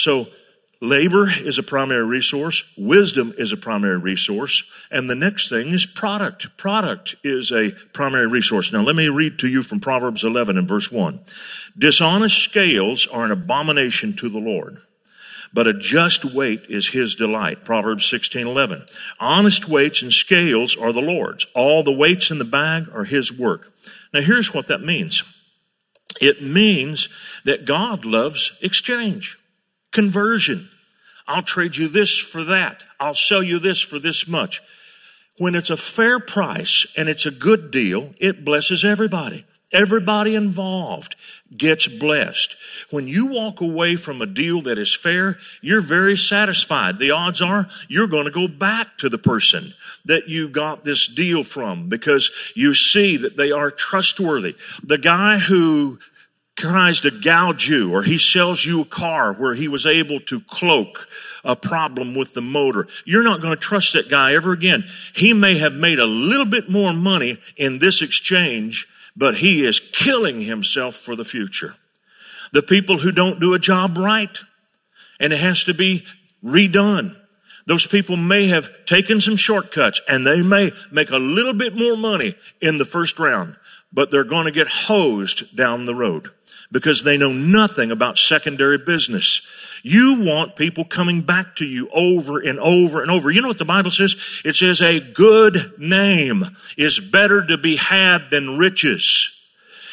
So labor is a primary resource. Wisdom is a primary resource. And the next thing is product. Product is a primary resource. Now let me read to you from Proverbs 11 and verse 1. Dishonest scales are an abomination to the Lord but a just weight is his delight. Proverbs 16, 11. Honest weights and scales are the Lord's. All the weights in the bag are his work. Now here's what that means. It means that God loves exchange, conversion. I'll trade you this for that. I'll sell you this for this much. When it's a fair price and it's a good deal, it blesses everybody. Everybody involved gets blessed. When you walk away from a deal that is fair, you're very satisfied. The odds are you're going to go back to the person that you got this deal from because you see that they are trustworthy. The guy who tries to gouge you or he sells you a car where he was able to cloak a problem with the motor. You're not going to trust that guy ever again. He may have made a little bit more money in this exchange but he is killing himself for the future. The people who don't do a job right and it has to be redone. Those people may have taken some shortcuts and they may make a little bit more money in the first round, but they're going to get hosed down the road because they know nothing about secondary business. You want people coming back to you over and over and over. You know what the Bible says? It says a good name is better to be had than riches.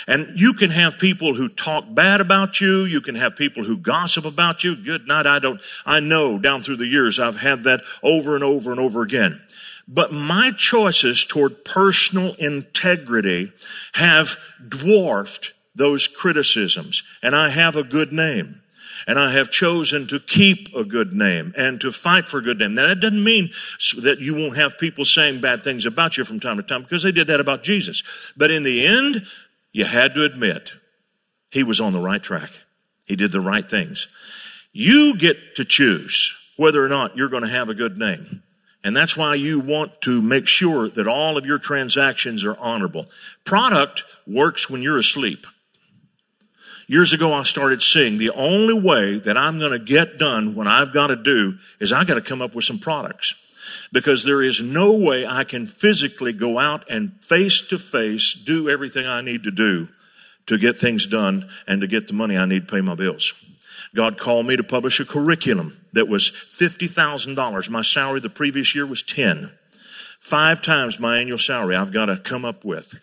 And you can have people who talk bad about you. You can have people who gossip about you. Good night. I don't, I know down through the years I've had that over and over and over again. But my choices toward personal integrity have dwarfed those criticisms. And I have a good name. And I have chosen to keep a good name and to fight for a good name. Now, that doesn't mean that you won't have people saying bad things about you from time to time because they did that about Jesus. But in the end, you had to admit he was on the right track. He did the right things. You get to choose whether or not you're going to have a good name. And that's why you want to make sure that all of your transactions are honorable. Product works when you're asleep. Years ago, I started seeing the only way that I'm going to get done what I've got to do is I got to come up with some products because there is no way I can physically go out and face to face do everything I need to do to get things done and to get the money I need to pay my bills. God called me to publish a curriculum that was $50,000. My salary the previous year was 10. Five times my annual salary I've got to come up with.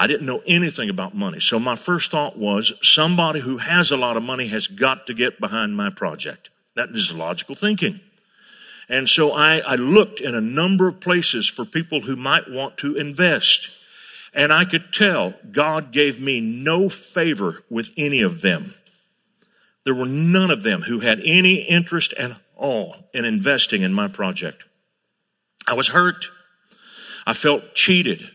I didn't know anything about money. So my first thought was somebody who has a lot of money has got to get behind my project. That is logical thinking. And so I, I looked in a number of places for people who might want to invest. And I could tell God gave me no favor with any of them. There were none of them who had any interest at all in investing in my project. I was hurt. I felt cheated.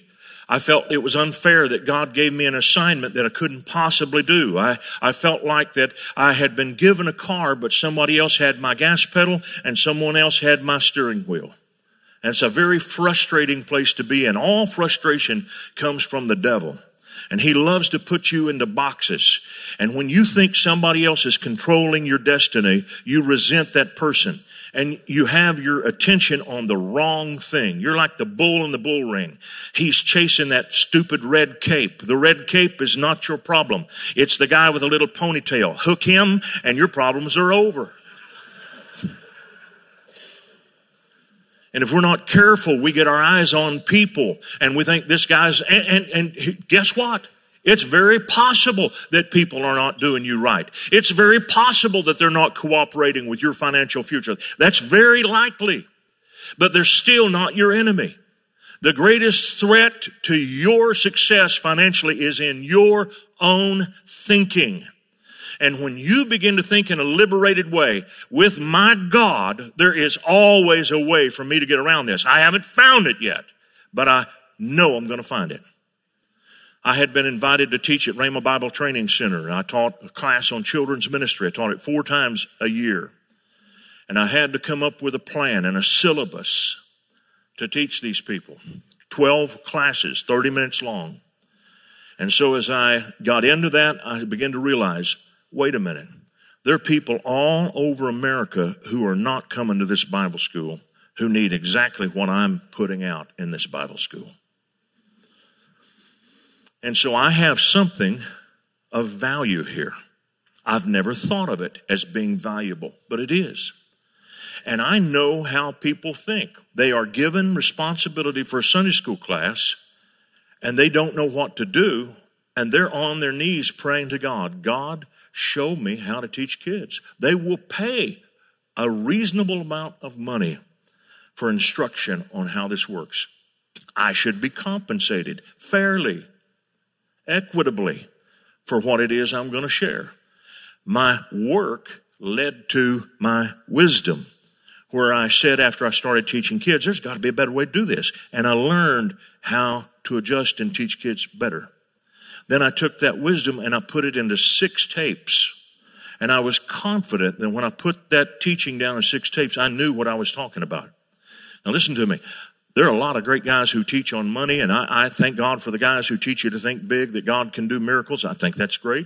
I felt it was unfair that God gave me an assignment that I couldn't possibly do. I, I felt like that I had been given a car, but somebody else had my gas pedal and someone else had my steering wheel. And it's a very frustrating place to be and All frustration comes from the devil. And he loves to put you into boxes. And when you think somebody else is controlling your destiny, you resent that person and you have your attention on the wrong thing. You're like the bull in the bull ring. He's chasing that stupid red cape. The red cape is not your problem. It's the guy with a little ponytail. Hook him and your problems are over. And if we're not careful, we get our eyes on people and we think this guy's, and, and, and guess what? It's very possible that people are not doing you right. It's very possible that they're not cooperating with your financial future. That's very likely. But they're still not your enemy. The greatest threat to your success financially is in your own thinking. And when you begin to think in a liberated way, with my God, there is always a way for me to get around this. I haven't found it yet, but I know I'm going to find it. I had been invited to teach at Rhema Bible Training Center. I taught a class on children's ministry. I taught it four times a year. And I had to come up with a plan and a syllabus to teach these people. 12 classes, 30 minutes long. And so as I got into that, I began to realize, wait a minute. There are people all over America who are not coming to this Bible school who need exactly what I'm putting out in this Bible school. And so I have something of value here. I've never thought of it as being valuable, but it is. And I know how people think. They are given responsibility for a Sunday school class and they don't know what to do. And they're on their knees praying to God, God, show me how to teach kids. They will pay a reasonable amount of money for instruction on how this works. I should be compensated fairly, equitably for what it is I'm going to share. My work led to my wisdom, where I said after I started teaching kids, there's got to be a better way to do this. And I learned how to adjust and teach kids better. Then I took that wisdom and I put it into six tapes. And I was confident that when I put that teaching down in six tapes, I knew what I was talking about. Now listen to me. There are a lot of great guys who teach on money, and I, I, thank God for the guys who teach you to think big, that God can do miracles. I think that's great.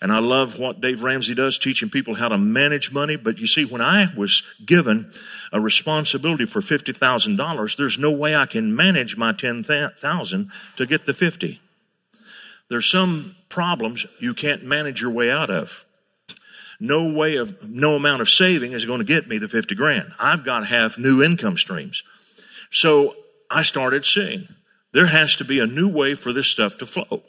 And I love what Dave Ramsey does, teaching people how to manage money. But you see, when I was given a responsibility for $50,000, there's no way I can manage my 10,000 to get the 50. There's some problems you can't manage your way out of. No way of, no amount of saving is going to get me the 50 grand. I've got to have new income streams. So I started seeing there has to be a new way for this stuff to flow.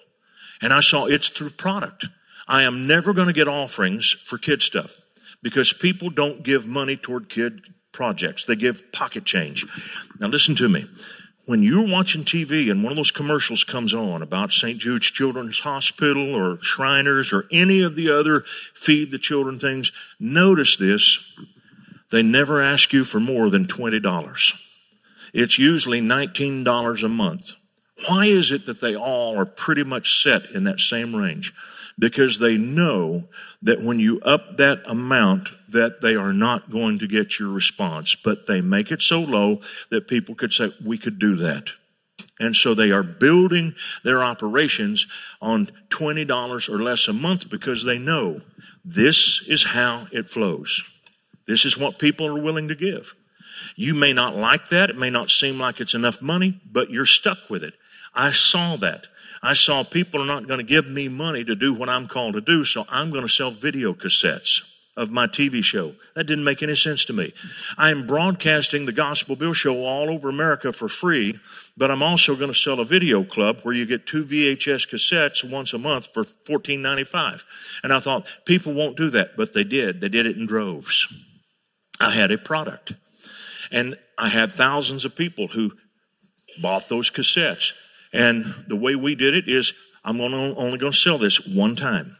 And I saw it's through product. I am never going to get offerings for kid stuff because people don't give money toward kid projects. They give pocket change. Now listen to me. When you're watching TV and one of those commercials comes on about St. Jude's Children's Hospital or Shriners or any of the other feed the children things, notice this. They never ask you for more than $20. It's usually $19 a month. Why is it that they all are pretty much set in that same range? Because they know that when you up that amount, that they are not going to get your response, but they make it so low that people could say, we could do that. And so they are building their operations on $20 or less a month because they know this is how it flows. This is what people are willing to give. You may not like that. It may not seem like it's enough money, but you're stuck with it. I saw that. I saw people are not going to give me money to do what I'm called to do, so I'm going to sell video cassettes of my TV show. That didn't make any sense to me. I am broadcasting the Gospel Bill Show all over America for free, but I'm also going to sell a video club where you get two VHS cassettes once a month for $14.95. And I thought people won't do that, but they did. They did it in droves. I had a product. And I had thousands of people who bought those cassettes. And the way we did it is I'm only going to sell this one time.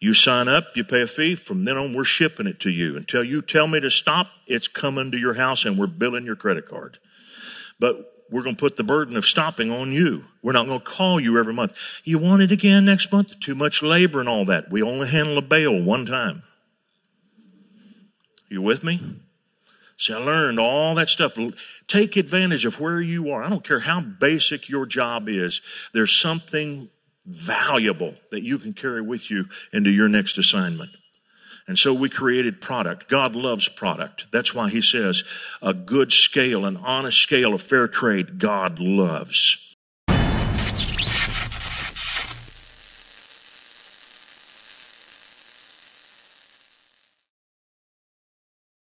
You sign up, you pay a fee. From then on, we're shipping it to you. Until you tell me to stop, it's coming to your house and we're billing your credit card. But we're going to put the burden of stopping on you. We're not going to call you every month. You want it again next month? Too much labor and all that. We only handle a bail one time. You with me? See, I learned all that stuff. Take advantage of where you are. I don't care how basic your job is. There's something valuable that you can carry with you into your next assignment. And so we created product. God loves product. That's why he says a good scale, an honest scale of fair trade, God loves.